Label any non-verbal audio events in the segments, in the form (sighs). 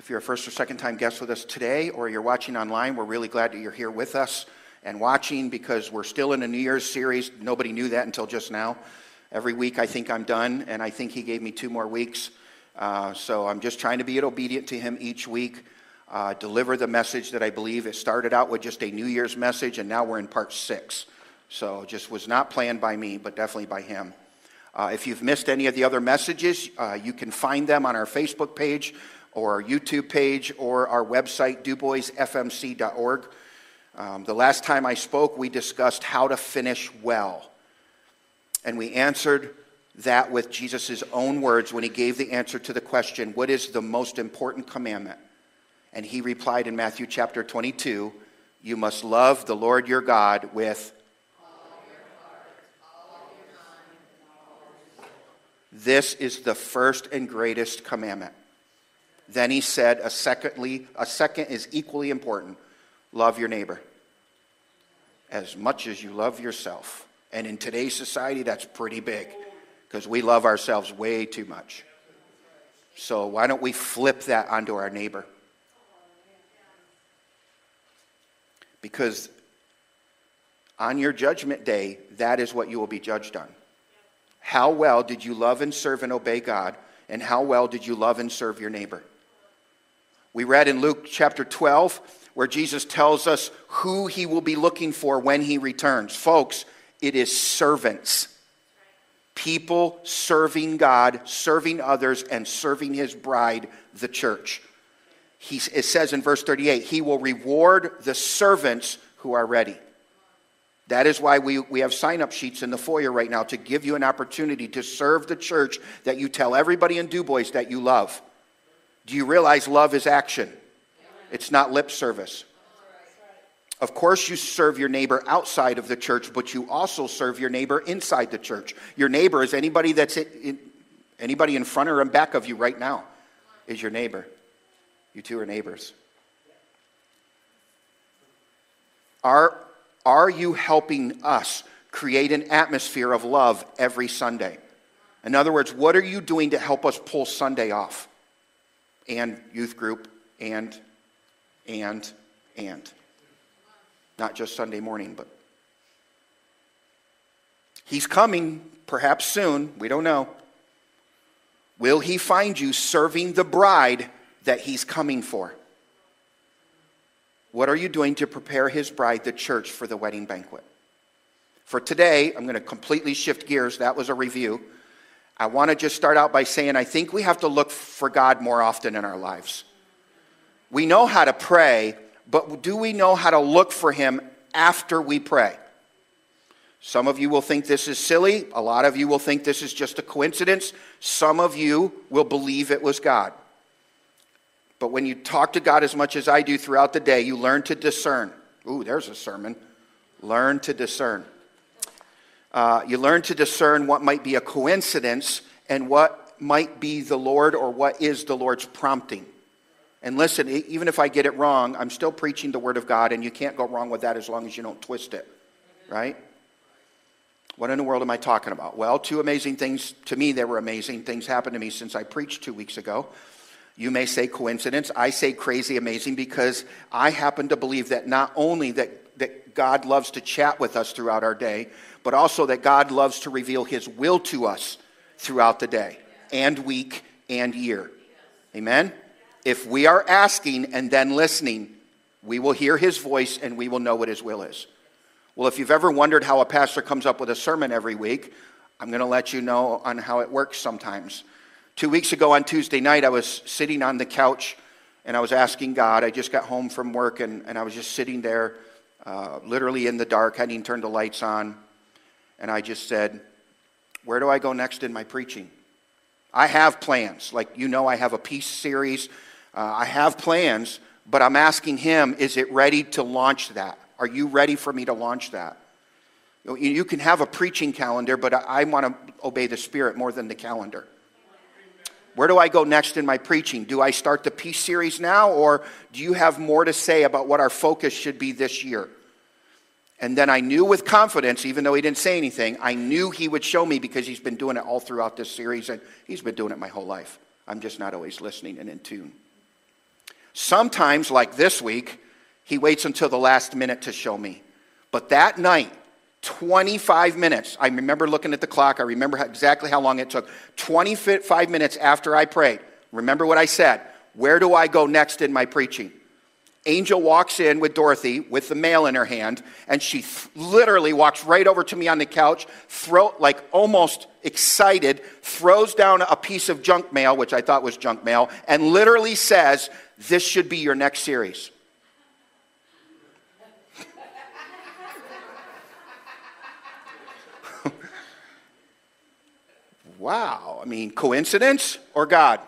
If you're a first or second time guest with us today or you're watching online, we're really glad that you're here with us and watching because we're still in a New Year's series. Nobody knew that until just now. Every week I think I'm done, and I think he gave me two more weeks. Uh, so I'm just trying to be obedient to him each week, uh, deliver the message that I believe. It started out with just a New Year's message, and now we're in part six. So just was not planned by me, but definitely by him. Uh, if you've missed any of the other messages, uh, you can find them on our Facebook page or our YouTube page or our website, duboisfmc.org. Um, the last time I spoke, we discussed how to finish well. And we answered that with Jesus' own words when he gave the answer to the question, What is the most important commandment? And he replied in Matthew chapter 22, You must love the Lord your God with This is the first and greatest commandment. Then he said, a secondly, a second is equally important. Love your neighbor as much as you love yourself. And in today's society, that's pretty big because we love ourselves way too much. So why don't we flip that onto our neighbor? Because on your judgment day, that is what you will be judged on. How well did you love and serve and obey God? And how well did you love and serve your neighbor? We read in Luke chapter 12 where Jesus tells us who he will be looking for when he returns. Folks, it is servants. People serving God, serving others, and serving his bride, the church. He, it says in verse 38 He will reward the servants who are ready. That is why we, we have sign up sheets in the foyer right now to give you an opportunity to serve the church that you tell everybody in DuBois that you love. Do you realize love is action? It's not lip service. Of course, you serve your neighbor outside of the church, but you also serve your neighbor inside the church. Your neighbor is anybody that's in, anybody in front or in back of you right now is your neighbor. You two are neighbors. Are, are you helping us create an atmosphere of love every Sunday? In other words, what are you doing to help us pull Sunday off? And youth group, and, and, and. Not just Sunday morning, but. He's coming, perhaps soon, we don't know. Will he find you serving the bride that he's coming for? What are you doing to prepare his bride, the church, for the wedding banquet? For today, I'm going to completely shift gears. That was a review. I want to just start out by saying I think we have to look for God more often in our lives. We know how to pray, but do we know how to look for Him after we pray? Some of you will think this is silly. A lot of you will think this is just a coincidence. Some of you will believe it was God. But when you talk to God as much as I do throughout the day, you learn to discern. Ooh, there's a sermon. Learn to discern. Uh, you learn to discern what might be a coincidence and what might be the Lord or what is the Lord's prompting. And listen, even if I get it wrong, I'm still preaching the Word of God, and you can't go wrong with that as long as you don't twist it, right? What in the world am I talking about? Well, two amazing things. To me, they were amazing things happened to me since I preached two weeks ago. You may say coincidence. I say crazy amazing because I happen to believe that not only that, God loves to chat with us throughout our day, but also that God loves to reveal his will to us throughout the day and week and year. Amen? If we are asking and then listening, we will hear his voice and we will know what his will is. Well, if you've ever wondered how a pastor comes up with a sermon every week, I'm going to let you know on how it works sometimes. Two weeks ago on Tuesday night, I was sitting on the couch and I was asking God. I just got home from work and, and I was just sitting there, uh, literally in the dark, hadn't turned the lights on and I just said, Where do I go next in my preaching? I have plans. Like, you know, I have a peace series. Uh, I have plans, but I'm asking him, Is it ready to launch that? Are you ready for me to launch that? You can have a preaching calendar, but I want to obey the Spirit more than the calendar. Where do I go next in my preaching? Do I start the peace series now, or do you have more to say about what our focus should be this year? And then I knew with confidence, even though he didn't say anything, I knew he would show me because he's been doing it all throughout this series, and he's been doing it my whole life. I'm just not always listening and in tune. Sometimes, like this week, he waits until the last minute to show me. But that night, 25 minutes, I remember looking at the clock, I remember exactly how long it took. 25 minutes after I prayed, remember what I said? Where do I go next in my preaching? Angel walks in with Dorothy with the mail in her hand, and she th- literally walks right over to me on the couch, throw, like almost excited, throws down a piece of junk mail, which I thought was junk mail, and literally says, This should be your next series. Wow. I mean, coincidence or God?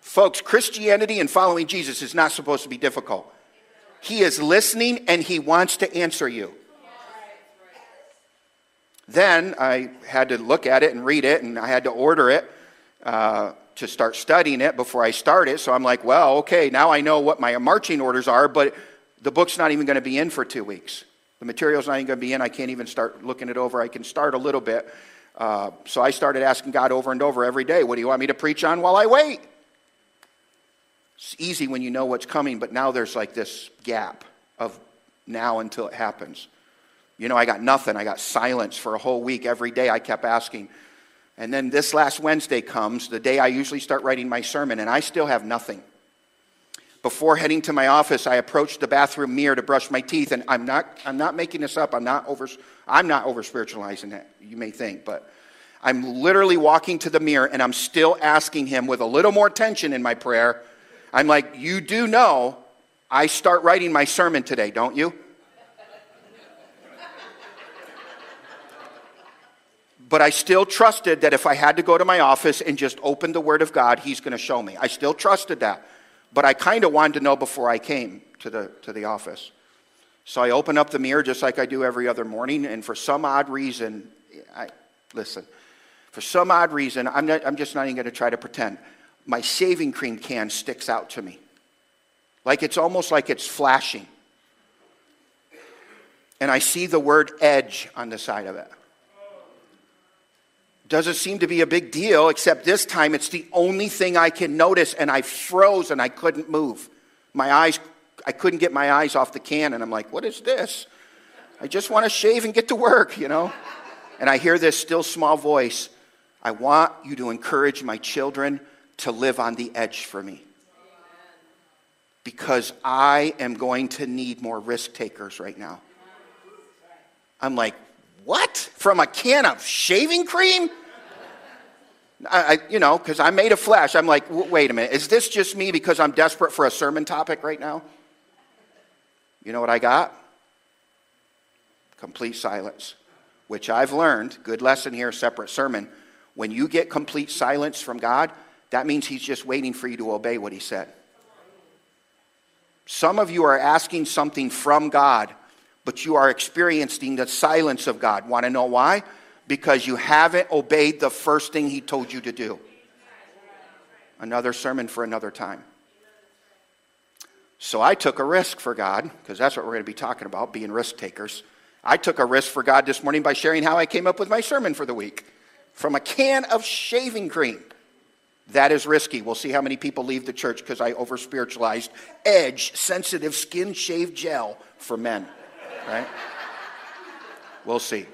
Folks, Christianity and following Jesus is not supposed to be difficult. He is listening and he wants to answer you. Then I had to look at it and read it, and I had to order it uh, to start studying it before I started. So I'm like, well, okay, now I know what my marching orders are, but the book's not even going to be in for two weeks. The material's not even going to be in. I can't even start looking it over. I can start a little bit. Uh, so I started asking God over and over every day, what do you want me to preach on while I wait? It's easy when you know what's coming, but now there's like this gap of now until it happens. You know, I got nothing. I got silence for a whole week. Every day I kept asking. And then this last Wednesday comes, the day I usually start writing my sermon, and I still have nothing. Before heading to my office, I approached the bathroom mirror to brush my teeth, and I'm not, I'm not making this up. I'm not over, I'm not over spiritualizing that, you may think, but I'm literally walking to the mirror and I'm still asking him with a little more tension in my prayer, I'm like, You do know I start writing my sermon today, don't you? but I still trusted that if I had to go to my office and just open the Word of God, He's going to show me. I still trusted that. But I kind of wanted to know before I came to the, to the office. So I open up the mirror just like I do every other morning, and for some odd reason, I, listen, for some odd reason, I'm, not, I'm just not even going to try to pretend my shaving cream can sticks out to me. Like it's almost like it's flashing. And I see the word edge on the side of it. Doesn't seem to be a big deal, except this time it's the only thing I can notice, and I froze and I couldn't move. My eyes, I couldn't get my eyes off the can, and I'm like, what is this? I just want to shave and get to work, you know? And I hear this still small voice I want you to encourage my children to live on the edge for me. Because I am going to need more risk takers right now. I'm like, what? From a can of shaving cream? I, you know, because I made a flash. I'm like, wait a minute, is this just me because I'm desperate for a sermon topic right now? You know what I got? Complete silence, which I've learned, good lesson here, separate sermon. When you get complete silence from God, that means He's just waiting for you to obey what He said. Some of you are asking something from God, but you are experiencing the silence of God. Want to know why? Because you haven't obeyed the first thing He told you to do. Another sermon for another time. So I took a risk for God, because that's what we're going to be talking about, being risk takers. I took a risk for God this morning by sharing how I came up with my sermon for the week from a can of shaving cream. That is risky. We'll see how many people leave the church because I over spiritualized edge, sensitive skin shave gel for men. Right? We'll see.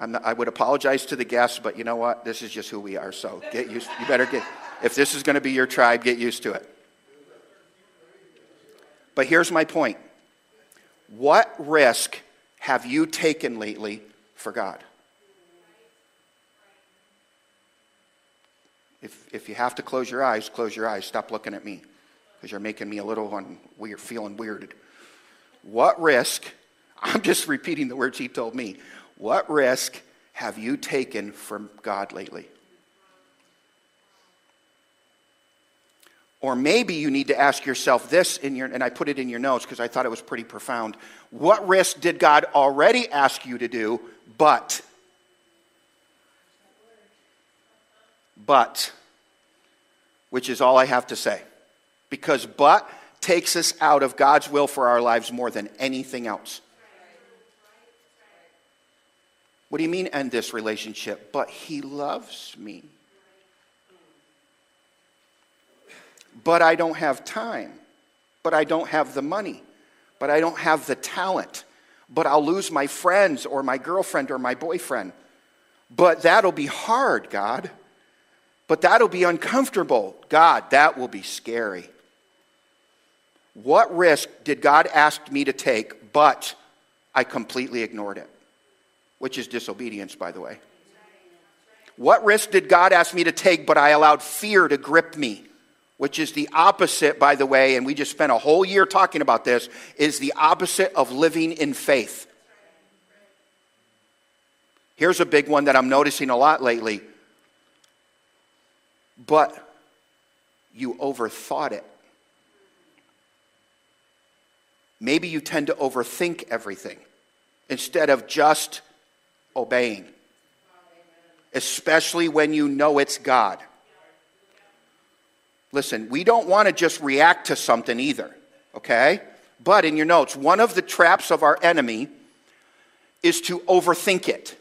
Not, i would apologize to the guests, but you know what? This is just who we are. So get used. You better get. If this is going to be your tribe, get used to it. But here's my point. What risk have you taken lately for God? If, if you have to close your eyes, close your eyes. Stop looking at me because you're making me a little un- weird, feeling weirded. What risk, (laughs) I'm just repeating the words he told me. What risk have you taken from God lately? Or maybe you need to ask yourself this in your, and I put it in your notes because I thought it was pretty profound. What risk did God already ask you to do, but but, which is all I have to say. Because but takes us out of God's will for our lives more than anything else. What do you mean end this relationship? But he loves me. But I don't have time, but I don't have the money, but I don't have the talent, but I'll lose my friends or my girlfriend or my boyfriend. But that'll be hard, God. But that'll be uncomfortable. God, that will be scary. What risk did God ask me to take, but I completely ignored it? Which is disobedience, by the way. What risk did God ask me to take, but I allowed fear to grip me? Which is the opposite, by the way, and we just spent a whole year talking about this, is the opposite of living in faith. Here's a big one that I'm noticing a lot lately. But you overthought it. Maybe you tend to overthink everything instead of just obeying especially when you know it's God. Listen, we don't want to just react to something either, okay? But in your notes, one of the traps of our enemy is to overthink it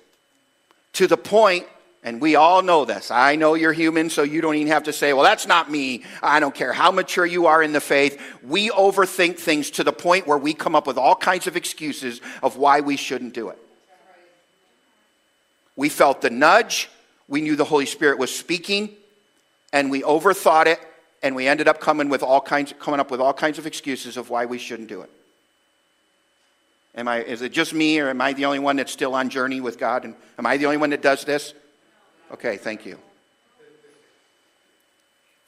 to the point, and we all know this. I know you're human, so you don't even have to say, well, that's not me. I don't care how mature you are in the faith. We overthink things to the point where we come up with all kinds of excuses of why we shouldn't do it. We felt the nudge. We knew the Holy Spirit was speaking, and we overthought it, and we ended up coming with all kinds, coming up with all kinds of excuses of why we shouldn't do it. Am I, is it just me, or am I the only one that's still on journey with God? And am I the only one that does this? Okay, thank you.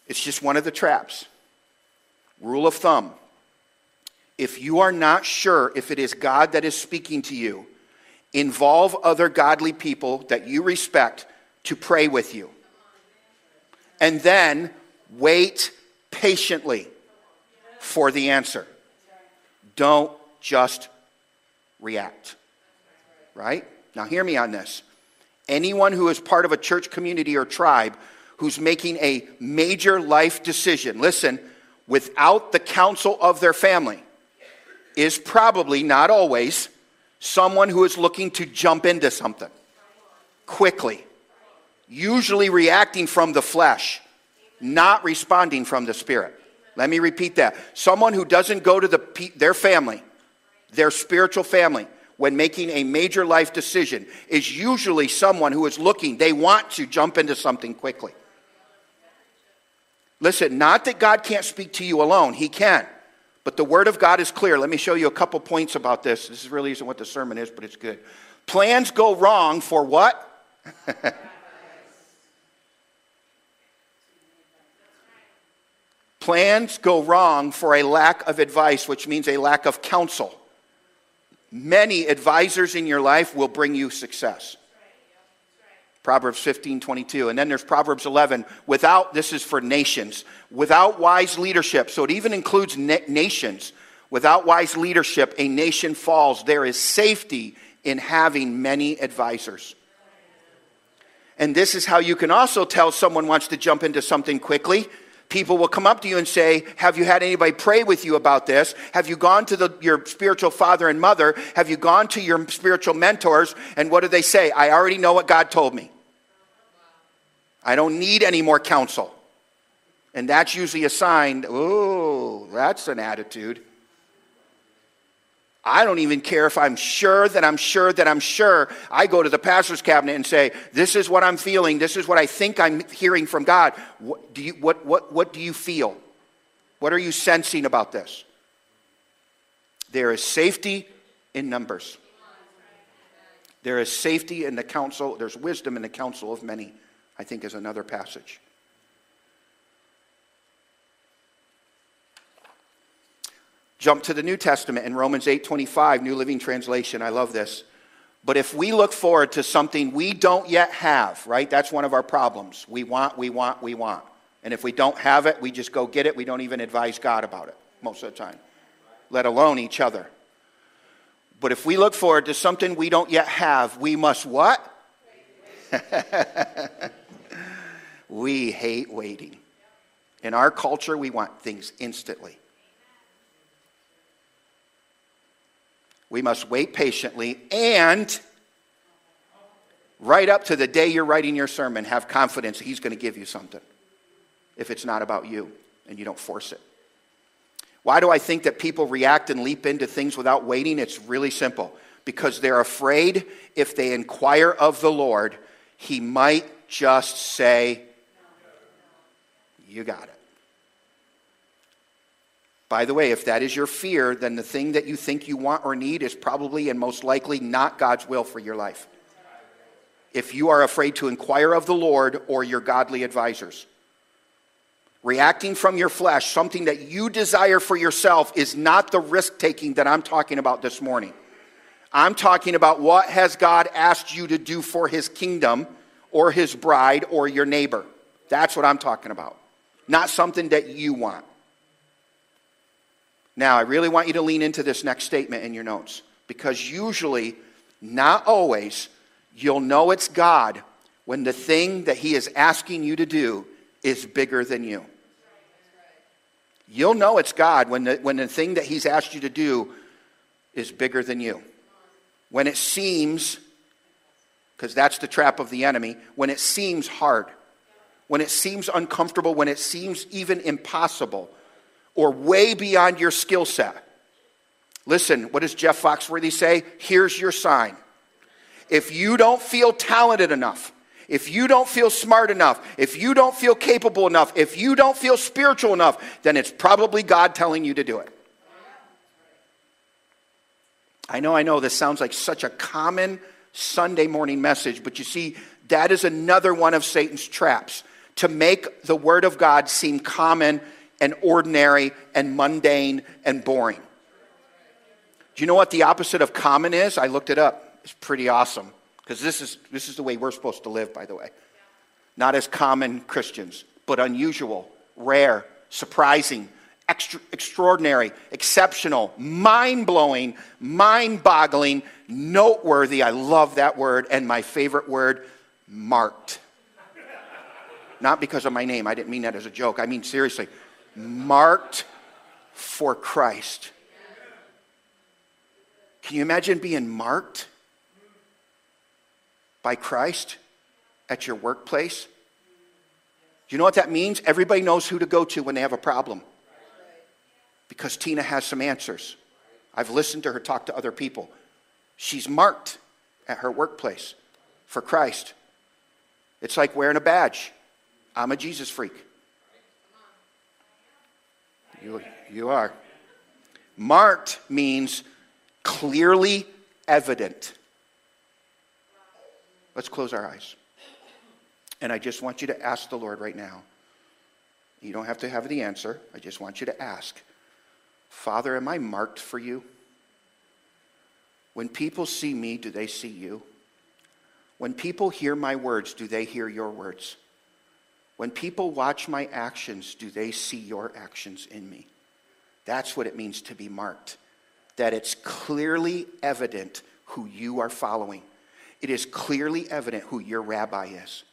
It's just one of the traps. Rule of thumb if you are not sure if it is God that is speaking to you, Involve other godly people that you respect to pray with you. And then wait patiently for the answer. Don't just react. Right? Now, hear me on this. Anyone who is part of a church community or tribe who's making a major life decision, listen, without the counsel of their family, is probably, not always, someone who is looking to jump into something quickly, usually reacting from the flesh, not responding from the spirit. Let me repeat that. Someone who doesn't go to the, their family, their spiritual family, when making a major life decision is usually someone who is looking, they want to jump into something quickly. Listen, not that God can't speak to you alone, He can. But the Word of God is clear. Let me show you a couple points about this. This really isn't what the sermon is, but it's good. Plans go wrong for what? (laughs) Plans go wrong for a lack of advice, which means a lack of counsel. Many advisors in your life will bring you success. Proverbs 15, 22. And then there's Proverbs 11. Without, this is for nations, without wise leadership, so it even includes na- nations. Without wise leadership, a nation falls. There is safety in having many advisors. And this is how you can also tell someone wants to jump into something quickly. People will come up to you and say, Have you had anybody pray with you about this? Have you gone to the, your spiritual father and mother? Have you gone to your spiritual mentors? And what do they say? I already know what God told me. I don't need any more counsel. And that's usually a sign, oh, that's an attitude. I don't even care if I'm sure that I'm sure that I'm sure. I go to the pastor's cabinet and say, This is what I'm feeling. This is what I think I'm hearing from God. What do you, what, what, what do you feel? What are you sensing about this? There is safety in numbers. There is safety in the counsel, there's wisdom in the counsel of many. I think is another passage. Jump to the New Testament in Romans 8:25, New Living Translation. I love this. But if we look forward to something we don't yet have, right? That's one of our problems. We want, we want, we want. And if we don't have it, we just go get it. We don't even advise God about it most of the time, let alone each other. But if we look forward to something we don't yet have, we must what? (laughs) We hate waiting. In our culture, we want things instantly. We must wait patiently and right up to the day you're writing your sermon, have confidence He's going to give you something if it's not about you. and you don't force it. Why do I think that people react and leap into things without waiting? It's really simple. Because they're afraid if they inquire of the Lord, He might just say, You got it. By the way, if that is your fear, then the thing that you think you want or need is probably and most likely not God's will for your life. If you are afraid to inquire of the Lord or your godly advisors, reacting from your flesh, something that you desire for yourself, is not the risk taking that I'm talking about this morning. I'm talking about what has God asked you to do for his kingdom or his bride or your neighbor. That's what I'm talking about. Not something that you want. Now, I really want you to lean into this next statement in your notes because usually, not always, you'll know it's God when the thing that He is asking you to do is bigger than you. You'll know it's God when the, when the thing that He's asked you to do is bigger than you. When it seems, because that's the trap of the enemy, when it seems hard, when it seems uncomfortable, when it seems even impossible or way beyond your skill set. Listen, what does Jeff Foxworthy say? Here's your sign. If you don't feel talented enough, if you don't feel smart enough, if you don't feel capable enough, if you don't feel spiritual enough, then it's probably God telling you to do it. I know, I know, this sounds like such a common Sunday morning message, but you see, that is another one of Satan's traps to make the Word of God seem common and ordinary and mundane and boring. Do you know what the opposite of common is? I looked it up. It's pretty awesome because this is, this is the way we're supposed to live, by the way. Not as common Christians, but unusual, rare, surprising, extra, extraordinary, exceptional, mind blowing, mind boggling, noteworthy. I love that word. And my favorite word, marked. Not because of my name. I didn't mean that as a joke. I mean, seriously, marked for Christ. Can you imagine being marked by Christ at your workplace? Do you know what that means? Everybody knows who to go to when they have a problem. Because Tina has some answers. I've listened to her talk to other people. She's marked at her workplace for Christ. It's like wearing a badge. I'm a Jesus freak. You, you are. Marked means clearly evident. Let's close our eyes. And I just want you to ask the Lord right now. You don't have to have the answer. I just want you to ask Father, am I marked for you? When people see me, do they see you? When people hear my words, do they hear your words? When people watch my actions, do they see your actions in me? That's what it means to be marked. That it's clearly evident who you are following. It is clearly evident who your rabbi is.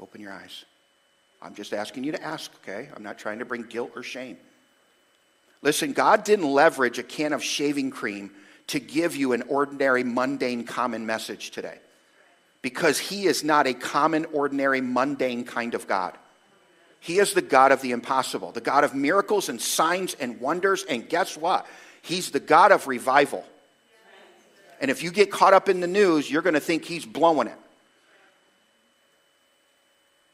Open your eyes. I'm just asking you to ask, okay? I'm not trying to bring guilt or shame. Listen, God didn't leverage a can of shaving cream to give you an ordinary, mundane, common message today because he is not a common, ordinary, mundane kind of God. He is the God of the impossible, the God of miracles and signs and wonders. And guess what? He's the God of revival. And if you get caught up in the news, you're going to think he's blowing it.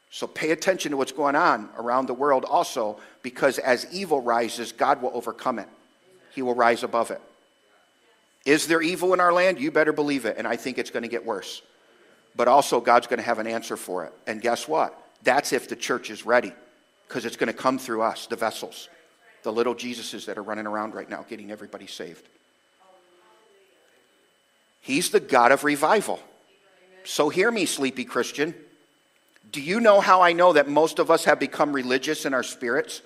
So pay attention to what's going on around the world also, because as evil rises, God will overcome it. He will rise above it. Is there evil in our land? You better believe it. And I think it's going to get worse but also God's going to have an answer for it. And guess what? That's if the church is ready, because it's going to come through us, the vessels, the little Jesuses that are running around right now getting everybody saved. He's the God of revival. So hear me, sleepy Christian. Do you know how I know that most of us have become religious in our spirits?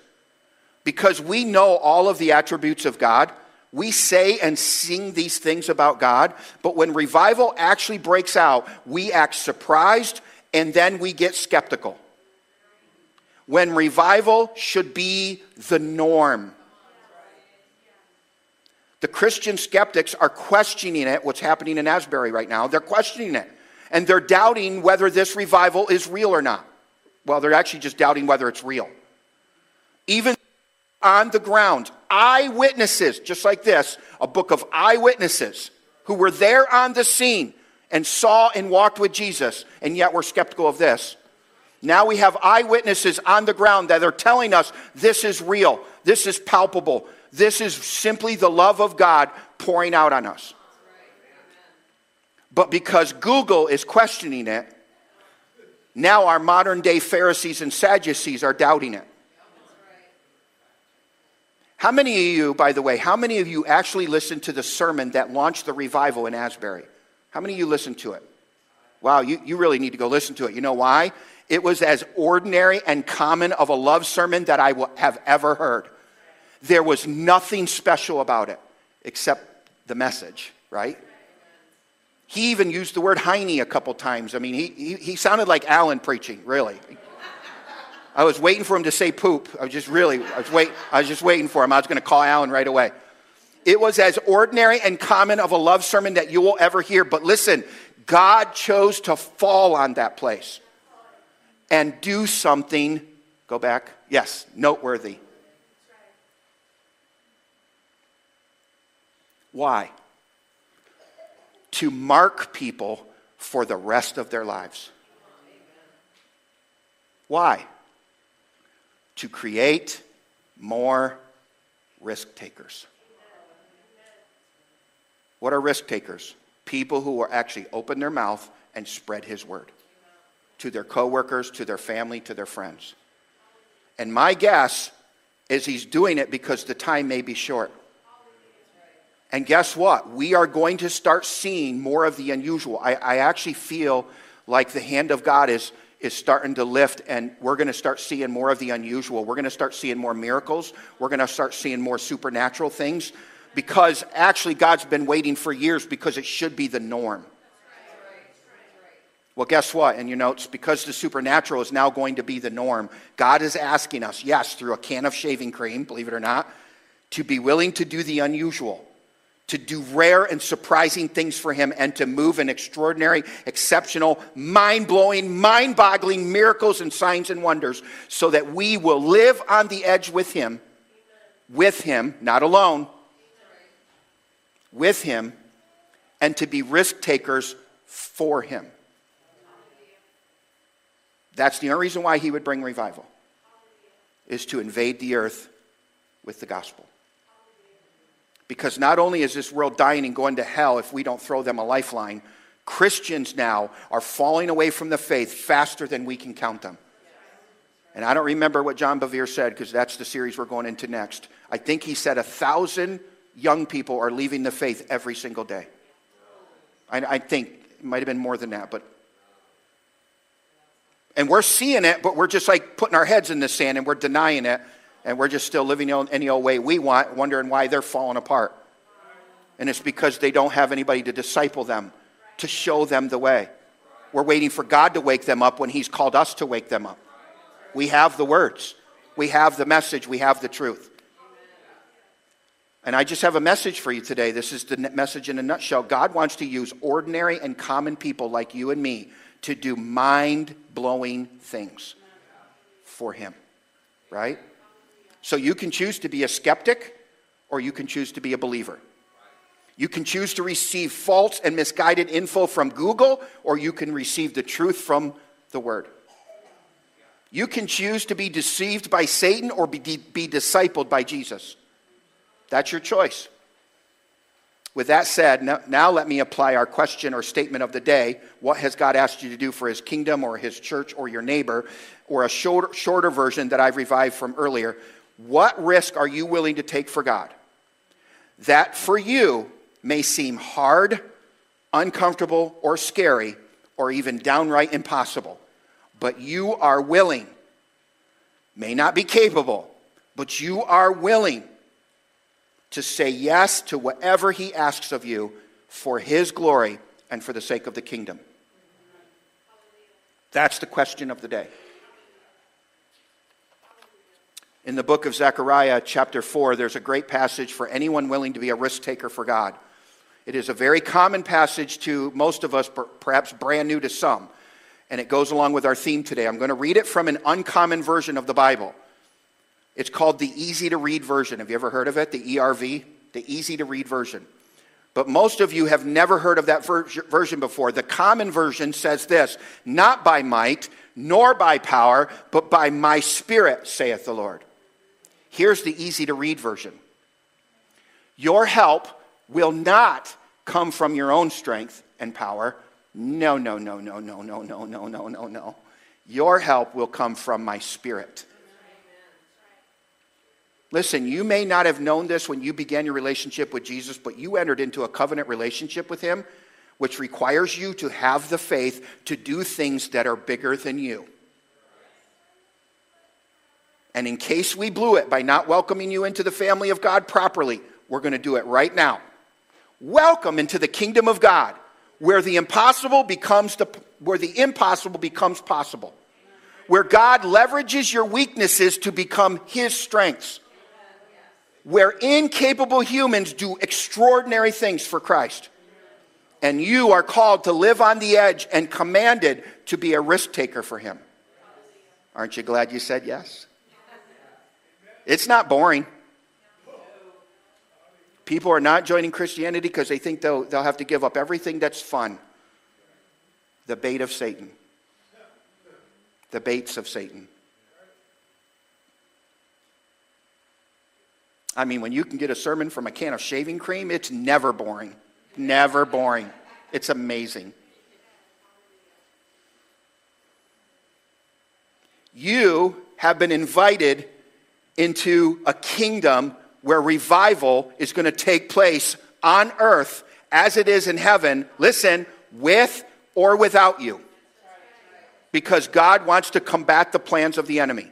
Because we know all of the attributes of God. We say and sing these things about God, but when revival actually breaks out, we act surprised and then we get skeptical. When revival should be the norm. The Christian skeptics are questioning it, what's happening in Asbury right now. They're questioning it. And they're doubting whether this revival is real or not. Well, they're actually just doubting whether it's real. Even on the ground, eyewitnesses, just like this, a book of eyewitnesses who were there on the scene and saw and walked with Jesus, and yet we're skeptical of this. Now we have eyewitnesses on the ground that are telling us this is real, this is palpable, this is simply the love of God pouring out on us. But because Google is questioning it, now our modern day Pharisees and Sadducees are doubting it. How many of you, by the way, how many of you actually listened to the sermon that launched the revival in Asbury? How many of you listened to it? Wow, you, you really need to go listen to it. You know why? It was as ordinary and common of a love sermon that I have ever heard. There was nothing special about it except the message, right? He even used the word Heine a couple times. I mean, he, he, he sounded like Alan preaching, really. I was waiting for him to say poop. I was just really, I was, wait, I was just waiting for him. I was going to call Alan right away. It was as ordinary and common of a love sermon that you will ever hear. But listen, God chose to fall on that place and do something, go back, yes, noteworthy. Why? To mark people for the rest of their lives. Why? To create more risk takers. What are risk takers? People who will actually open their mouth and spread his word to their coworkers, to their family, to their friends. And my guess is he's doing it because the time may be short. And guess what? We are going to start seeing more of the unusual. I, I actually feel like the hand of God is is starting to lift, and we're going to start seeing more of the unusual. We're going to start seeing more miracles. We're going to start seeing more supernatural things because actually God's been waiting for years because it should be the norm. Well, guess what? In your notes, because the supernatural is now going to be the norm, God is asking us, yes, through a can of shaving cream, believe it or not, to be willing to do the unusual to do rare and surprising things for him and to move in extraordinary, exceptional, mind blowing, mind boggling miracles and signs and wonders so that we will live on the edge with him, with him, not alone, with him, and to be risk takers for him. That's the only reason why he would bring revival, is to invade the earth with the gospel. Because not only is this world dying and going to hell if we don't throw them a lifeline, Christians now are falling away from the faith faster than we can count them. And I don't remember what John Bevere said because that's the series we're going into next. I think he said a thousand young people are leaving the faith every single day. I, I think it might have been more than that, but. And we're seeing it, but we're just like putting our heads in the sand and we're denying it and we're just still living any old way we want, wondering why they're falling apart. And it's because they don't have anybody to disciple them, to show them the way. We're waiting for God to wake them up when He's called us to wake them up. We have the words, we have the message, we have the truth. And I just have a message for you today. This is the message in a nutshell. God wants to use ordinary and common people like you and me to do mind blowing things for Him, right? So you can choose to be a skeptic or you can choose to be a believer. You can choose to receive false and misguided info from Google or you can receive the truth from the Word. You can choose to be deceived by Satan or be, be discipled by Jesus. That's your choice. With that said, now, now, let me apply our question or statement of the day. What has God asked you to do for his kingdom or his church or your neighbor? Or a shorter, shorter version that I've revived from earlier. What risk are you willing to take for God? That for you may seem hard, uncomfortable, or scary, or even downright impossible, but you are willing. May not be capable, but you are willing to say yes to whatever He asks of you for His glory and for the sake of the kingdom. That's the question of the day. In the book of Zechariah, chapter 4, there's a great passage for anyone willing to be a risk taker for God. It is a very common passage to most of us, perhaps brand new to some. And it goes along with our theme today. I'm going to read it from an uncommon version of the Bible. It's called the easy to read version. Have you ever heard of it? The ERV, the easy to read version. But most of you have never heard of that ver- version before. The common version says this not by might, nor by power, but by my spirit, saith the Lord. Here's the easy to read version Your help will not come from your own strength and power. No, no, no, no, no, no, no, no, no, no, no. Your help will come from my spirit. Listen, you may not have known this when you began your relationship with Jesus, but you entered into a covenant relationship with Him, which requires you to have the faith to do things that are bigger than you. And in case we blew it by not welcoming you into the family of God properly, we're going to do it right now. Welcome into the kingdom of God, where the impossible becomes the where the impossible becomes possible. Where God leverages your weaknesses to become his strengths where incapable humans do extraordinary things for Christ. And you are called to live on the edge and commanded to be a risk taker for Him. Aren't you glad you said yes? It's not boring. People are not joining Christianity because they think they'll, they'll have to give up everything that's fun. The bait of Satan. The baits of Satan. I mean, when you can get a sermon from a can of shaving cream, it's never boring. Never boring. It's amazing. You have been invited into a kingdom where revival is going to take place on earth as it is in heaven. Listen, with or without you. Because God wants to combat the plans of the enemy.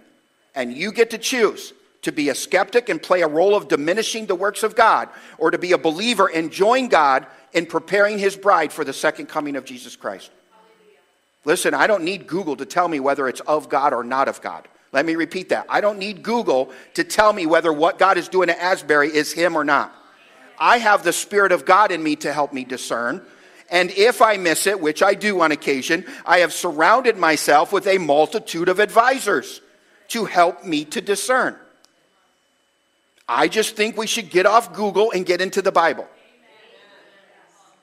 And you get to choose to be a skeptic and play a role of diminishing the works of God, or to be a believer and join God in preparing his bride for the second coming of Jesus Christ. Listen, I don't need Google to tell me whether it's of God or not of God. Let me repeat that. I don't need Google to tell me whether what God is doing at Asbury is him or not. I have the Spirit of God in me to help me discern. And if I miss it, which I do on occasion, I have surrounded myself with a multitude of advisors to help me to discern. I just think we should get off Google and get into the Bible.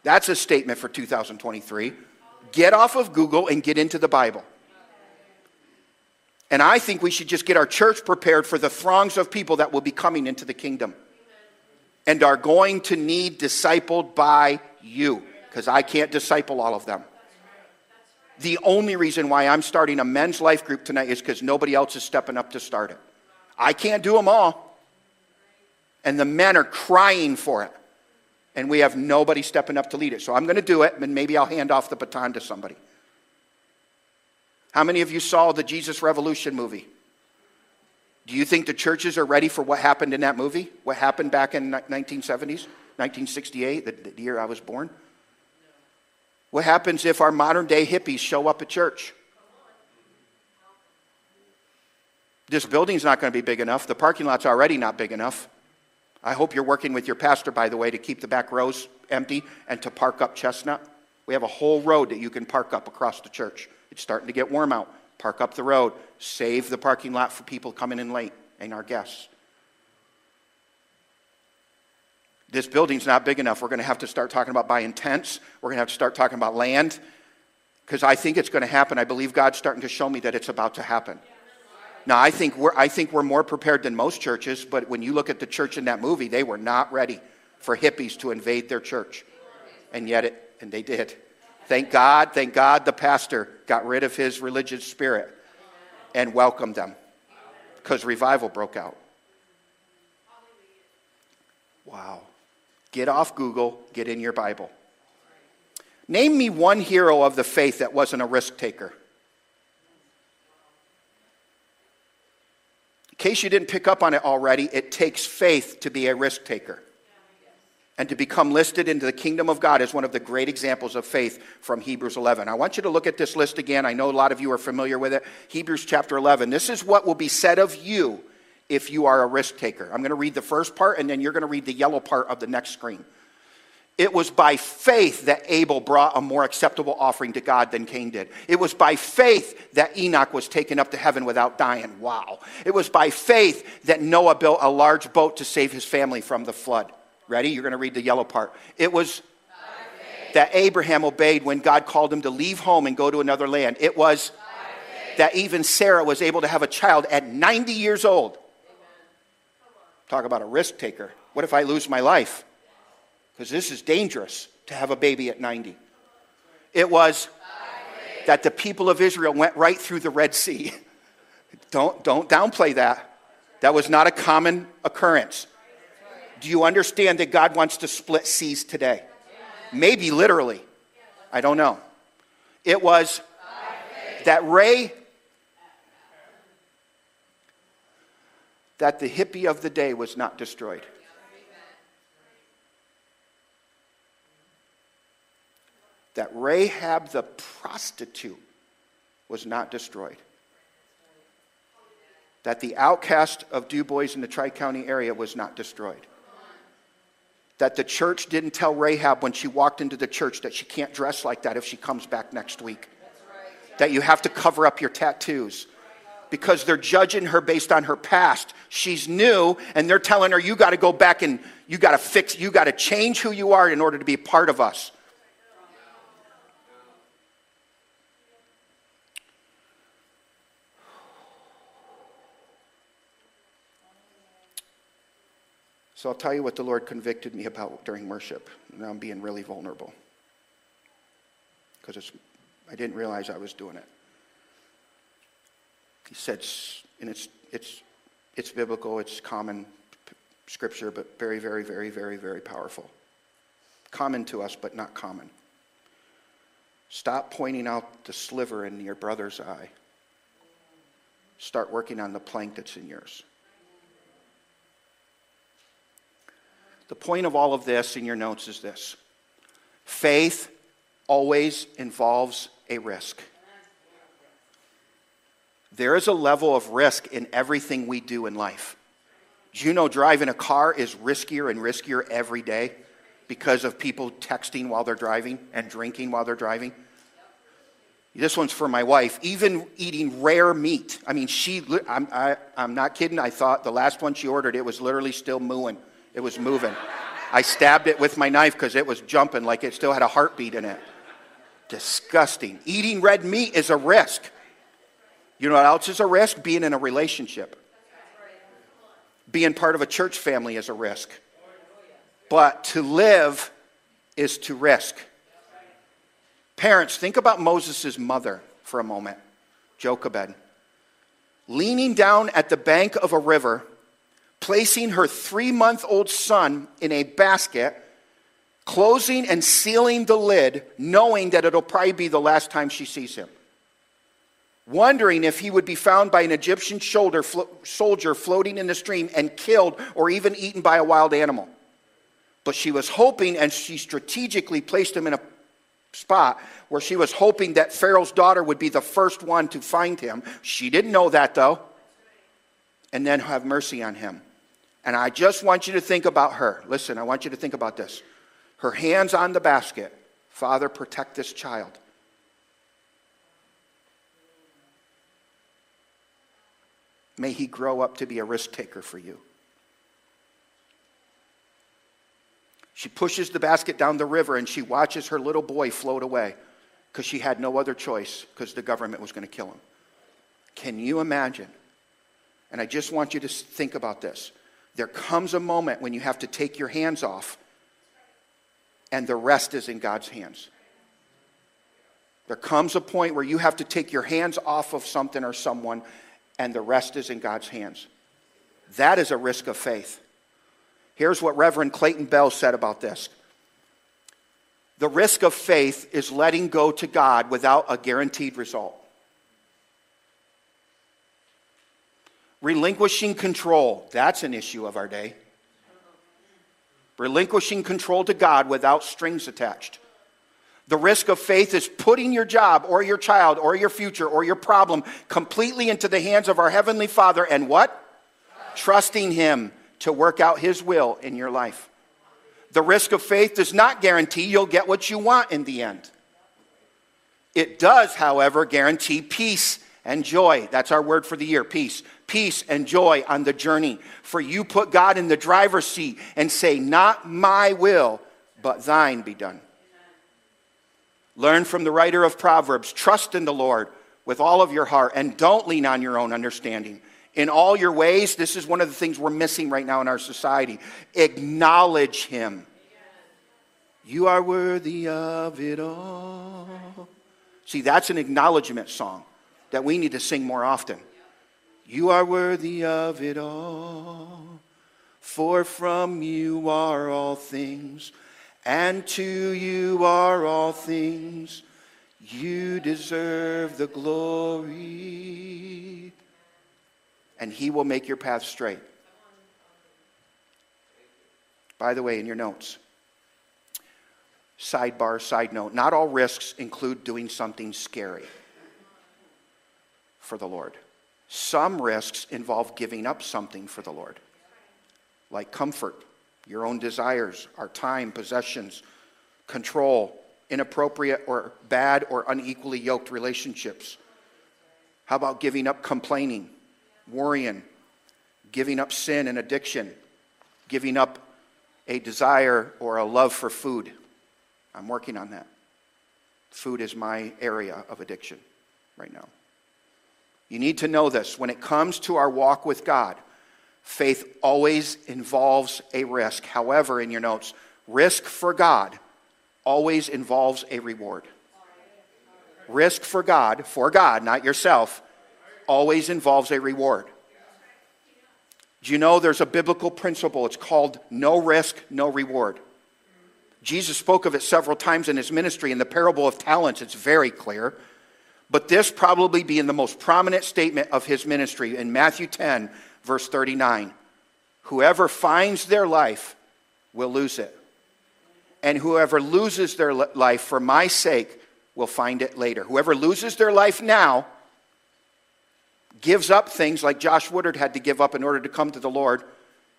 That's a statement for 2023. Get off of Google and get into the Bible. And I think we should just get our church prepared for the throngs of people that will be coming into the kingdom and are going to need discipled by you because I can't disciple all of them. The only reason why I'm starting a men's life group tonight is because nobody else is stepping up to start it. I can't do them all and the men are crying for it. And we have nobody stepping up to lead it. So I'm going to do it, and maybe I'll hand off the baton to somebody. How many of you saw the Jesus Revolution movie? Do you think the churches are ready for what happened in that movie? What happened back in 1970s, 1968, the, the year I was born? What happens if our modern day hippies show up at church? This building's not going to be big enough. The parking lot's already not big enough. I hope you're working with your pastor, by the way, to keep the back rows empty and to park up Chestnut. We have a whole road that you can park up across the church. It's starting to get warm out. Park up the road. Save the parking lot for people coming in late and our guests. This building's not big enough. We're going to have to start talking about buying tents. We're going to have to start talking about land because I think it's going to happen. I believe God's starting to show me that it's about to happen. Now, I think, we're, I think we're more prepared than most churches, but when you look at the church in that movie, they were not ready for hippies to invade their church. And yet, it, and they did. Thank God, thank God the pastor got rid of his religious spirit and welcomed them because revival broke out. Wow. Get off Google, get in your Bible. Name me one hero of the faith that wasn't a risk taker. In case you didn't pick up on it already, it takes faith to be a risk taker and to become listed into the kingdom of God is one of the great examples of faith from Hebrews 11. I want you to look at this list again. I know a lot of you are familiar with it. Hebrews chapter 11. This is what will be said of you if you are a risk taker. I'm going to read the first part and then you're going to read the yellow part of the next screen. It was by faith that Abel brought a more acceptable offering to God than Cain did. It was by faith that Enoch was taken up to heaven without dying. Wow. It was by faith that Noah built a large boat to save his family from the flood. Ready? You're going to read the yellow part. It was that Abraham obeyed when God called him to leave home and go to another land. It was that even Sarah was able to have a child at 90 years old. Talk about a risk taker. What if I lose my life? Because this is dangerous to have a baby at 90. It was that the people of Israel went right through the Red Sea. (laughs) Don't, don't downplay that. That was not a common occurrence. Do you understand that God wants to split seas today? Maybe literally. I don't know. It was that Ray, that the hippie of the day was not destroyed. That Rahab the prostitute was not destroyed. That the outcast of Du Bois in the Tri County area was not destroyed that the church didn't tell Rahab when she walked into the church that she can't dress like that if she comes back next week. That you have to cover up your tattoos because they're judging her based on her past. She's new and they're telling her you got to go back and you got to fix, you got to change who you are in order to be part of us. So I'll tell you what the Lord convicted me about during worship. Now I'm being really vulnerable because I didn't realize I was doing it. He said, and it's, it's, it's biblical, it's common scripture, but very, very, very, very, very powerful. Common to us, but not common. Stop pointing out the sliver in your brother's eye. Start working on the plank that's in yours. The point of all of this in your notes is this faith always involves a risk. There is a level of risk in everything we do in life. Do you know driving a car is riskier and riskier every day because of people texting while they're driving and drinking while they're driving? This one's for my wife. Even eating rare meat. I mean, she, I'm, I, am not kidding. I thought the last one she ordered, it was literally still mooing. It was moving. I stabbed it with my knife because it was jumping like it still had a heartbeat in it. Disgusting. Eating red meat is a risk. You know what else is a risk? Being in a relationship. Being part of a church family is a risk. But to live is to risk. Parents, think about Moses' mother for a moment, Jochebed. Leaning down at the bank of a river placing her three month old son in a basket, closing and sealing the lid, knowing that it'll probably be the last time she sees him. Wondering if he would be found by an Egyptian flo- soldier floating in the stream and killed or even eaten by a wild animal. But she was hoping, and she strategically placed him in a spot where she was hoping that Pharaoh's daughter would be the first one to find him. She didn't know that though. And then have mercy on him. And I just want you to think about her. Listen, I want you to think about this. Her hands on the basket. Father, protect this child. May he grow up to be a risk taker for you. She pushes the basket down the river and she watches her little boy float away because she had no other choice because the government was going to kill him. Can you imagine? And I just want you to think about this. There comes a moment when you have to take your hands off, and the rest is in God's hands. There comes a point where you have to take your hands off of something or someone, and the rest is in God's hands. That is a risk of faith. Here's what Reverend Clayton Bell said about this The risk of faith is letting go to God without a guaranteed result. Relinquishing control, that's an issue of our day. Relinquishing control to God without strings attached. The risk of faith is putting your job or your child or your future or your problem completely into the hands of our Heavenly Father and what? Trusting Him to work out His will in your life. The risk of faith does not guarantee you'll get what you want in the end. It does, however, guarantee peace and joy. That's our word for the year peace. Peace and joy on the journey. For you put God in the driver's seat and say, Not my will, but thine be done. Learn from the writer of Proverbs trust in the Lord with all of your heart and don't lean on your own understanding. In all your ways, this is one of the things we're missing right now in our society. Acknowledge Him. You are worthy of it all. See, that's an acknowledgement song that we need to sing more often. You are worthy of it all, for from you are all things, and to you are all things. You deserve the glory, and He will make your path straight. By the way, in your notes, sidebar, side note, not all risks include doing something scary for the Lord. Some risks involve giving up something for the Lord, like comfort, your own desires, our time, possessions, control, inappropriate or bad or unequally yoked relationships. How about giving up complaining, worrying, giving up sin and addiction, giving up a desire or a love for food? I'm working on that. Food is my area of addiction right now. You need to know this. When it comes to our walk with God, faith always involves a risk. However, in your notes, risk for God always involves a reward. Risk for God, for God, not yourself, always involves a reward. Do you know there's a biblical principle? It's called no risk, no reward. Jesus spoke of it several times in his ministry. In the parable of talents, it's very clear. But this probably being the most prominent statement of his ministry in Matthew 10, verse 39. Whoever finds their life will lose it. And whoever loses their life for my sake will find it later. Whoever loses their life now gives up things like Josh Woodard had to give up in order to come to the Lord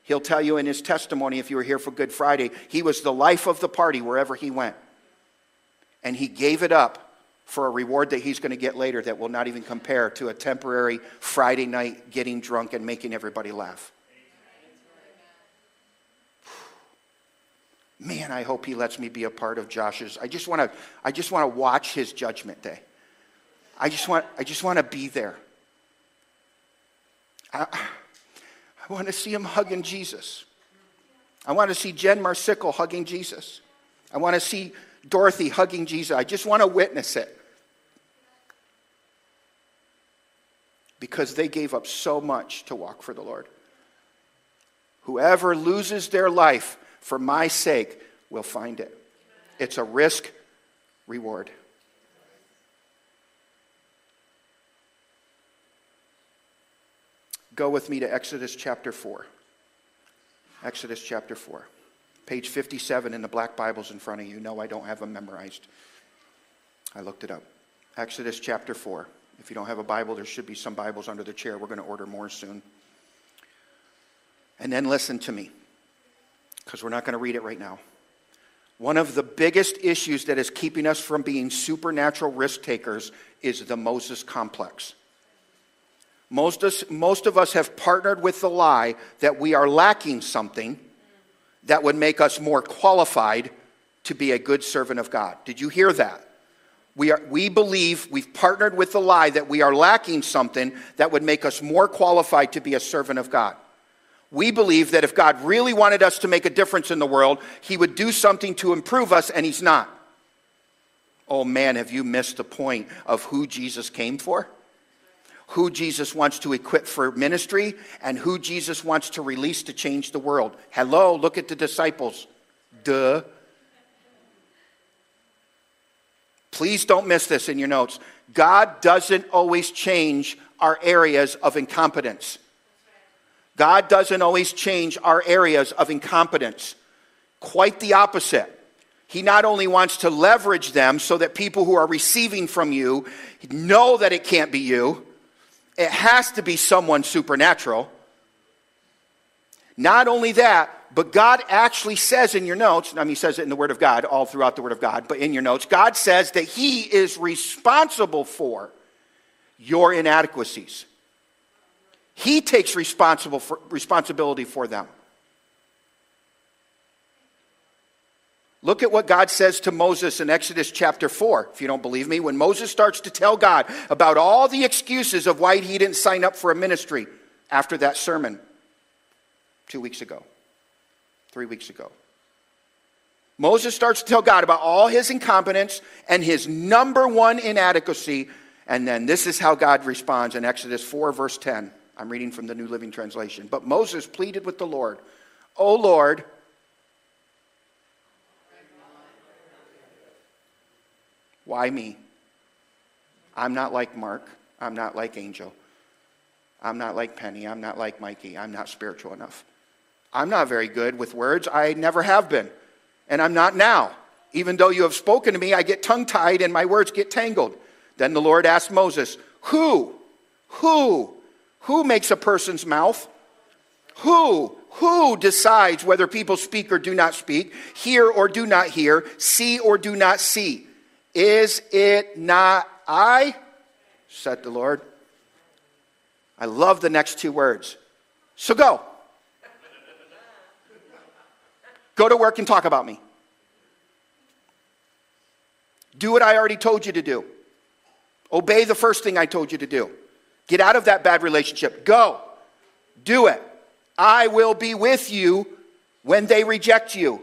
He'll tell you in his testimony, if you were here for Good Friday, he was the life of the party wherever he went. And he gave it up for a reward that he's going to get later that will not even compare to a temporary Friday night getting drunk and making everybody laugh. (sighs) Man, I hope he lets me be a part of Josh's. I just want to I just want to watch his judgment day. I just want I just want to be there. I, I want to see him hugging Jesus. I want to see Jen Marsickle hugging Jesus. I want to see Dorothy hugging Jesus. I just want to witness it. Because they gave up so much to walk for the Lord. Whoever loses their life for my sake will find it. It's a risk reward. Go with me to Exodus chapter 4. Exodus chapter 4. Page 57 in the black Bibles in front of you. No, I don't have them memorized. I looked it up. Exodus chapter 4. If you don't have a Bible, there should be some Bibles under the chair. We're going to order more soon. And then listen to me, because we're not going to read it right now. One of the biggest issues that is keeping us from being supernatural risk takers is the Moses complex. Most of, most of us have partnered with the lie that we are lacking something that would make us more qualified to be a good servant of God. Did you hear that? We, are, we believe we've partnered with the lie that we are lacking something that would make us more qualified to be a servant of God. We believe that if God really wanted us to make a difference in the world, He would do something to improve us, and He's not. Oh man, have you missed the point of who Jesus came for? Who Jesus wants to equip for ministry and who Jesus wants to release to change the world. Hello, look at the disciples. Duh. Please don't miss this in your notes. God doesn't always change our areas of incompetence. God doesn't always change our areas of incompetence. Quite the opposite. He not only wants to leverage them so that people who are receiving from you know that it can't be you, it has to be someone supernatural. Not only that, but God actually says in your notes, I mean, He says it in the Word of God, all throughout the Word of God, but in your notes, God says that He is responsible for your inadequacies. He takes responsible for, responsibility for them. Look at what God says to Moses in Exodus chapter 4, if you don't believe me. When Moses starts to tell God about all the excuses of why he didn't sign up for a ministry after that sermon two weeks ago, three weeks ago. Moses starts to tell God about all his incompetence and his number one inadequacy. And then this is how God responds in Exodus 4, verse 10. I'm reading from the New Living Translation. But Moses pleaded with the Lord, O Lord, Why me? I'm not like Mark. I'm not like Angel. I'm not like Penny. I'm not like Mikey. I'm not spiritual enough. I'm not very good with words. I never have been. And I'm not now. Even though you have spoken to me, I get tongue tied and my words get tangled. Then the Lord asked Moses, Who? Who? Who makes a person's mouth? Who? Who decides whether people speak or do not speak, hear or do not hear, see or do not see? Is it not I? said the Lord. I love the next two words. So go. Go to work and talk about me. Do what I already told you to do. Obey the first thing I told you to do. Get out of that bad relationship. Go. Do it. I will be with you when they reject you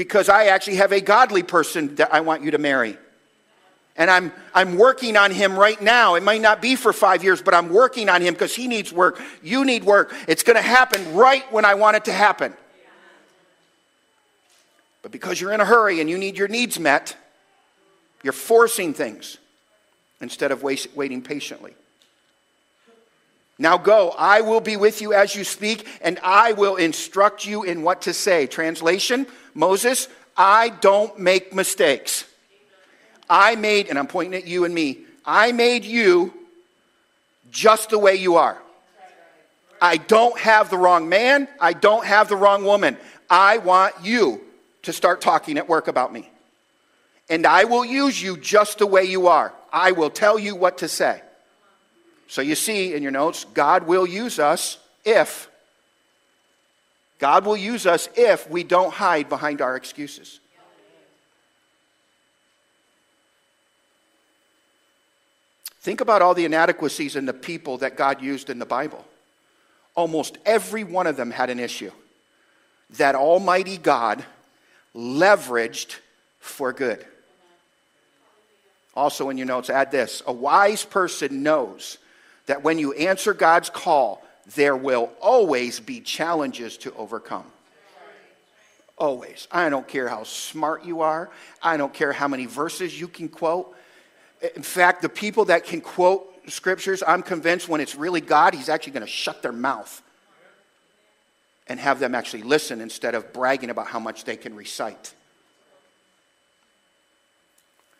because I actually have a godly person that I want you to marry. And I'm, I'm working on him right now. It might not be for five years, but I'm working on him because he needs work. You need work. It's going to happen right when I want it to happen. But because you're in a hurry and you need your needs met, you're forcing things instead of waiting patiently. Now go, I will be with you as you speak, and I will instruct you in what to say. Translation Moses, I don't make mistakes. I made, and I'm pointing at you and me, I made you just the way you are. I don't have the wrong man. I don't have the wrong woman. I want you to start talking at work about me. And I will use you just the way you are. I will tell you what to say. So you see in your notes, God will use us if, God will use us if we don't hide behind our excuses. Think about all the inadequacies in the people that God used in the Bible. Almost every one of them had an issue that Almighty God leveraged for good. Also, in your notes, add this a wise person knows that when you answer God's call, there will always be challenges to overcome. Always. I don't care how smart you are. I don't care how many verses you can quote. In fact, the people that can quote scriptures, I'm convinced when it's really God, He's actually going to shut their mouth and have them actually listen instead of bragging about how much they can recite.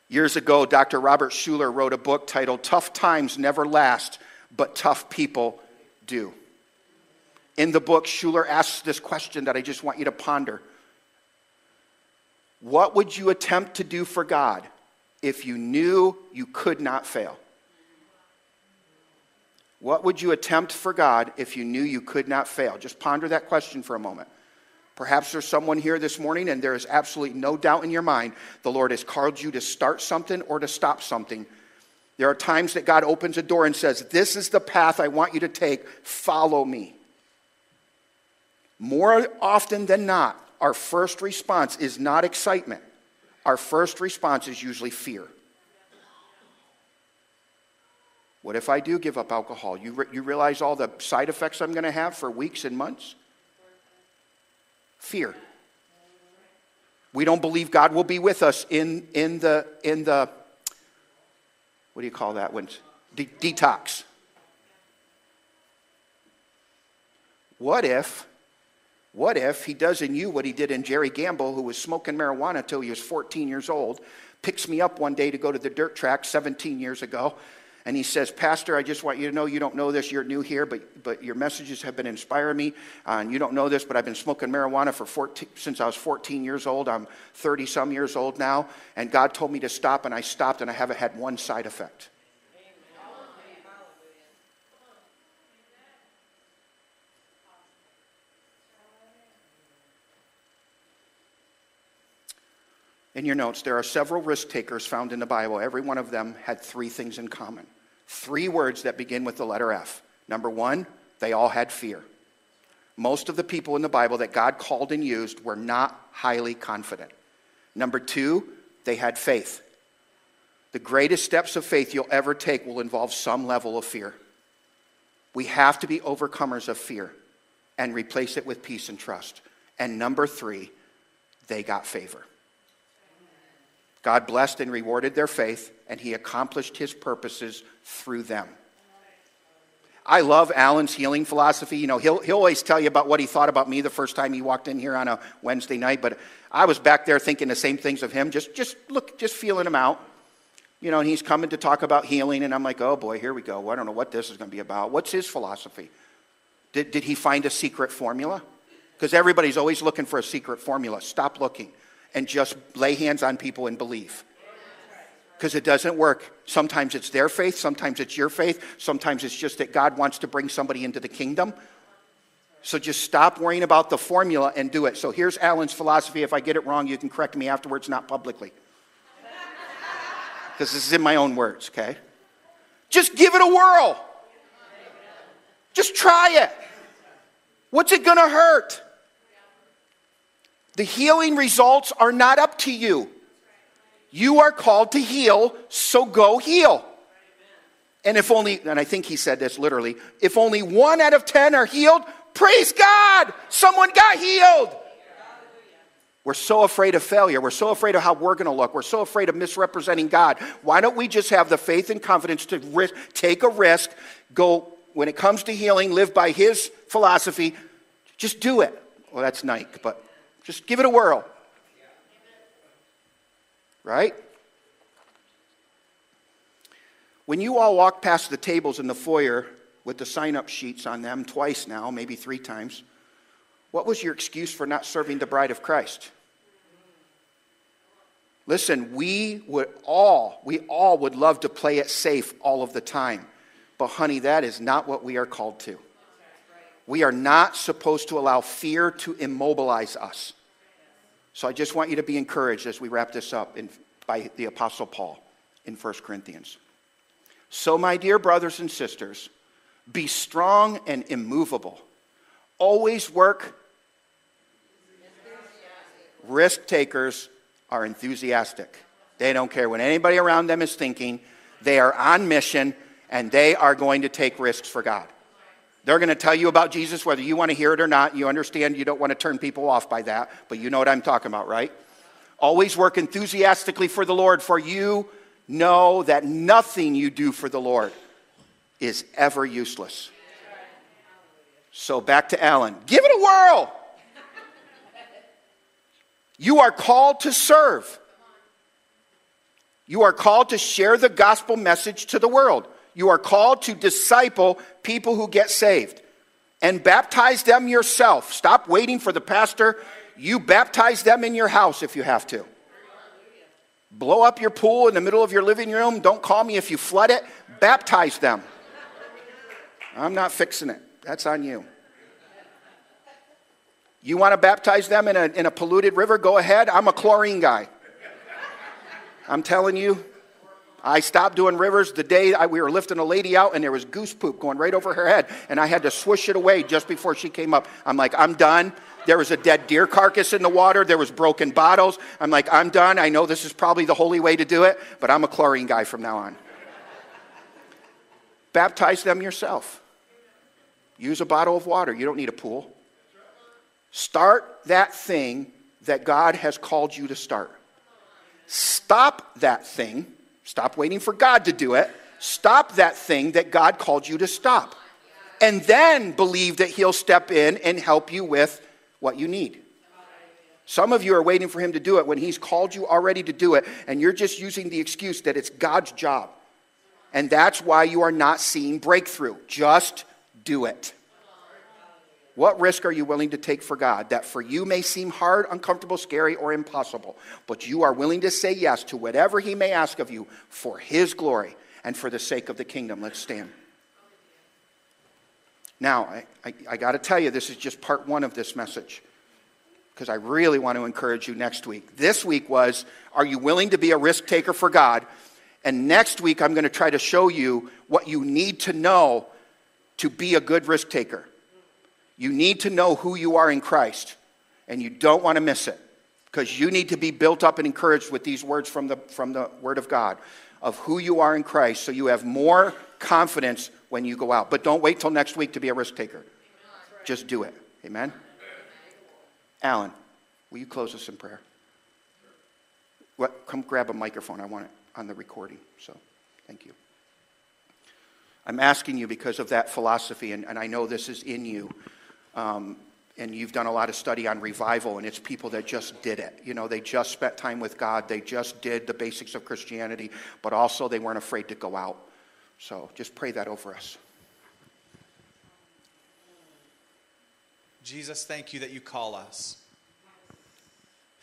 Years ago, Dr. Robert Schuller wrote a book titled Tough Times Never Last but tough people do. In the book, Schuller asks this question that I just want you to ponder What would you attempt to do for God if you knew you could not fail? What would you attempt for God if you knew you could not fail? Just ponder that question for a moment. Perhaps there's someone here this morning and there is absolutely no doubt in your mind the Lord has called you to start something or to stop something there are times that God opens a door and says, This is the path I want you to take, follow me. More often than not, our first response is not excitement. Our first response is usually fear. What if I do give up alcohol? You, re- you realize all the side effects I'm going to have for weeks and months? Fear. We don't believe God will be with us in, in, the, in the what do you call that when De- detox. What if, what if he does in you what he did in Jerry Gamble, who was smoking marijuana until he was 14 years old, picks me up one day to go to the dirt track 17 years ago, And he says, Pastor, I just want you to know you don't know this. You're new here, but, but your messages have been inspiring me. Uh, and you don't know this, but I've been smoking marijuana for 14, since I was 14 years old. I'm 30 some years old now. And God told me to stop, and I stopped, and I haven't had one side effect. In your notes, there are several risk takers found in the Bible. Every one of them had three things in common. Three words that begin with the letter F. Number one, they all had fear. Most of the people in the Bible that God called and used were not highly confident. Number two, they had faith. The greatest steps of faith you'll ever take will involve some level of fear. We have to be overcomers of fear and replace it with peace and trust. And number three, they got favor. God blessed and rewarded their faith, and he accomplished his purposes through them. I love Alan's healing philosophy. You know, he'll, he'll always tell you about what he thought about me the first time he walked in here on a Wednesday night, but I was back there thinking the same things of him, just, just look, just feeling him out. You know, and he's coming to talk about healing, and I'm like, oh boy, here we go. I don't know what this is going to be about. What's his philosophy? Did, did he find a secret formula? Because everybody's always looking for a secret formula. Stop looking and just lay hands on people and believe. Because it doesn't work. Sometimes it's their faith, sometimes it's your faith, sometimes it's just that God wants to bring somebody into the kingdom. So just stop worrying about the formula and do it. So here's Alan's philosophy. If I get it wrong, you can correct me afterwards, not publicly. Because this is in my own words, okay? Just give it a whirl. Just try it. What's it to hurt? The healing results are not up to you. You are called to heal, so go heal. And if only, and I think he said this literally, if only one out of ten are healed, praise God, someone got healed. We're so afraid of failure. We're so afraid of how we're going to look. We're so afraid of misrepresenting God. Why don't we just have the faith and confidence to risk, take a risk, go, when it comes to healing, live by His philosophy, just do it. Well, that's Nike, but just give it a whirl. Right? When you all walk past the tables in the foyer with the sign up sheets on them twice now, maybe three times, what was your excuse for not serving the bride of Christ? Listen, we would all, we all would love to play it safe all of the time. But honey, that is not what we are called to. We are not supposed to allow fear to immobilize us. So I just want you to be encouraged as we wrap this up in, by the Apostle Paul in 1 Corinthians. So, my dear brothers and sisters, be strong and immovable. Always work. Risk takers are enthusiastic. They don't care what anybody around them is thinking. They are on mission and they are going to take risks for God. They're going to tell you about Jesus whether you want to hear it or not. You understand you don't want to turn people off by that, but you know what I'm talking about, right? Always work enthusiastically for the Lord, for you know that nothing you do for the Lord is ever useless. So back to Alan. Give it a whirl. You are called to serve. You are called to share the gospel message to the world. You are called to disciple people who get saved and baptize them yourself. Stop waiting for the pastor. You baptize them in your house if you have to. Blow up your pool in the middle of your living room. Don't call me if you flood it. Baptize them. I'm not fixing it. That's on you. You want to baptize them in a, in a polluted river? Go ahead. I'm a chlorine guy. I'm telling you, I stopped doing rivers the day I, we were lifting a lady out and there was goose poop going right over her head and I had to swish it away just before she came up. I'm like, I'm done. There was a dead deer carcass in the water. There was broken bottles. I'm like, I'm done. I know this is probably the holy way to do it, but I'm a chlorine guy from now on. Baptize them yourself. Use a bottle of water. You don't need a pool. Start that thing that God has called you to start. Stop that thing Stop waiting for God to do it. Stop that thing that God called you to stop. And then believe that He'll step in and help you with what you need. Some of you are waiting for Him to do it when He's called you already to do it, and you're just using the excuse that it's God's job. And that's why you are not seeing breakthrough. Just do it. What risk are you willing to take for God that for you may seem hard, uncomfortable, scary, or impossible, but you are willing to say yes to whatever He may ask of you for His glory and for the sake of the kingdom? Let's stand. Now, I, I, I got to tell you, this is just part one of this message because I really want to encourage you next week. This week was Are you willing to be a risk taker for God? And next week, I'm going to try to show you what you need to know to be a good risk taker. You need to know who you are in Christ, and you don't want to miss it because you need to be built up and encouraged with these words from the, from the Word of God of who you are in Christ so you have more confidence when you go out. But don't wait till next week to be a risk taker. Just do it. Amen? Alan, will you close us in prayer? Come grab a microphone. I want it on the recording. So, thank you. I'm asking you because of that philosophy, and, and I know this is in you. Um, and you've done a lot of study on revival, and it's people that just did it. You know, they just spent time with God, they just did the basics of Christianity, but also they weren't afraid to go out. So just pray that over us. Jesus, thank you that you call us.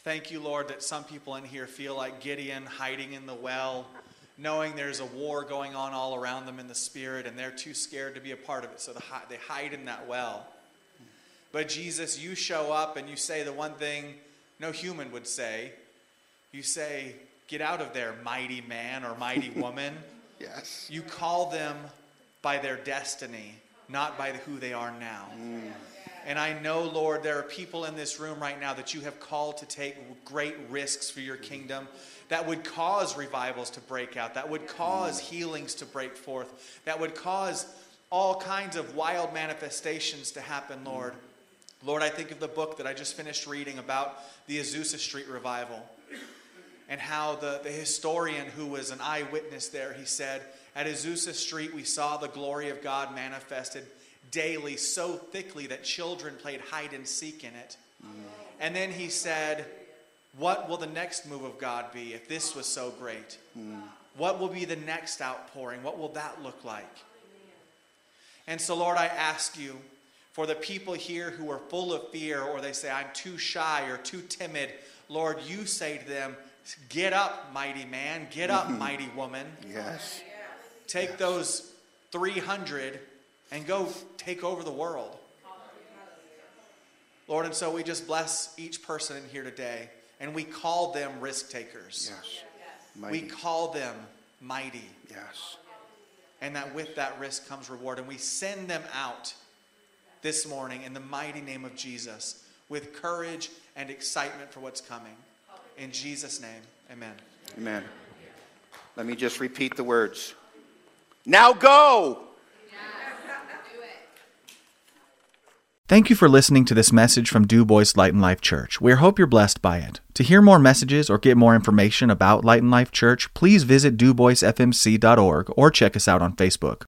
Thank you, Lord, that some people in here feel like Gideon hiding in the well, knowing there's a war going on all around them in the spirit, and they're too scared to be a part of it, so they hide in that well. But Jesus, you show up and you say the one thing no human would say. You say, Get out of there, mighty man or mighty (laughs) woman. yes. You call them by their destiny, not by who they are now. Mm. And I know, Lord, there are people in this room right now that you have called to take great risks for your kingdom that would cause revivals to break out, that would cause healings to break forth, that would cause all kinds of wild manifestations to happen, Lord. Lord, I think of the book that I just finished reading about the Azusa Street revival and how the, the historian who was an eyewitness there, he said, At Azusa Street, we saw the glory of God manifested daily so thickly that children played hide and seek in it. Mm. And then he said, What will the next move of God be if this was so great? Mm. What will be the next outpouring? What will that look like? And so, Lord, I ask you for the people here who are full of fear or they say, I'm too shy or too timid, Lord, you say to them, Get up, mighty man. Get up, mm-hmm. mighty woman. Yes. Take yes. those 300 and go take over the world. Lord, and so we just bless each person in here today, and we call them risk takers. Yes. Mighty. We call them mighty. Yes. And that with that risk comes reward. And we send them out this morning in the mighty name of Jesus with courage and excitement for what's coming. In Jesus' name, amen. Amen. Let me just repeat the words. Now go! Thank you for listening to this message from Du Bois Light and Life Church. We hope you're blessed by it. To hear more messages or get more information about Light and Life Church, please visit duboisfmc.org or check us out on Facebook.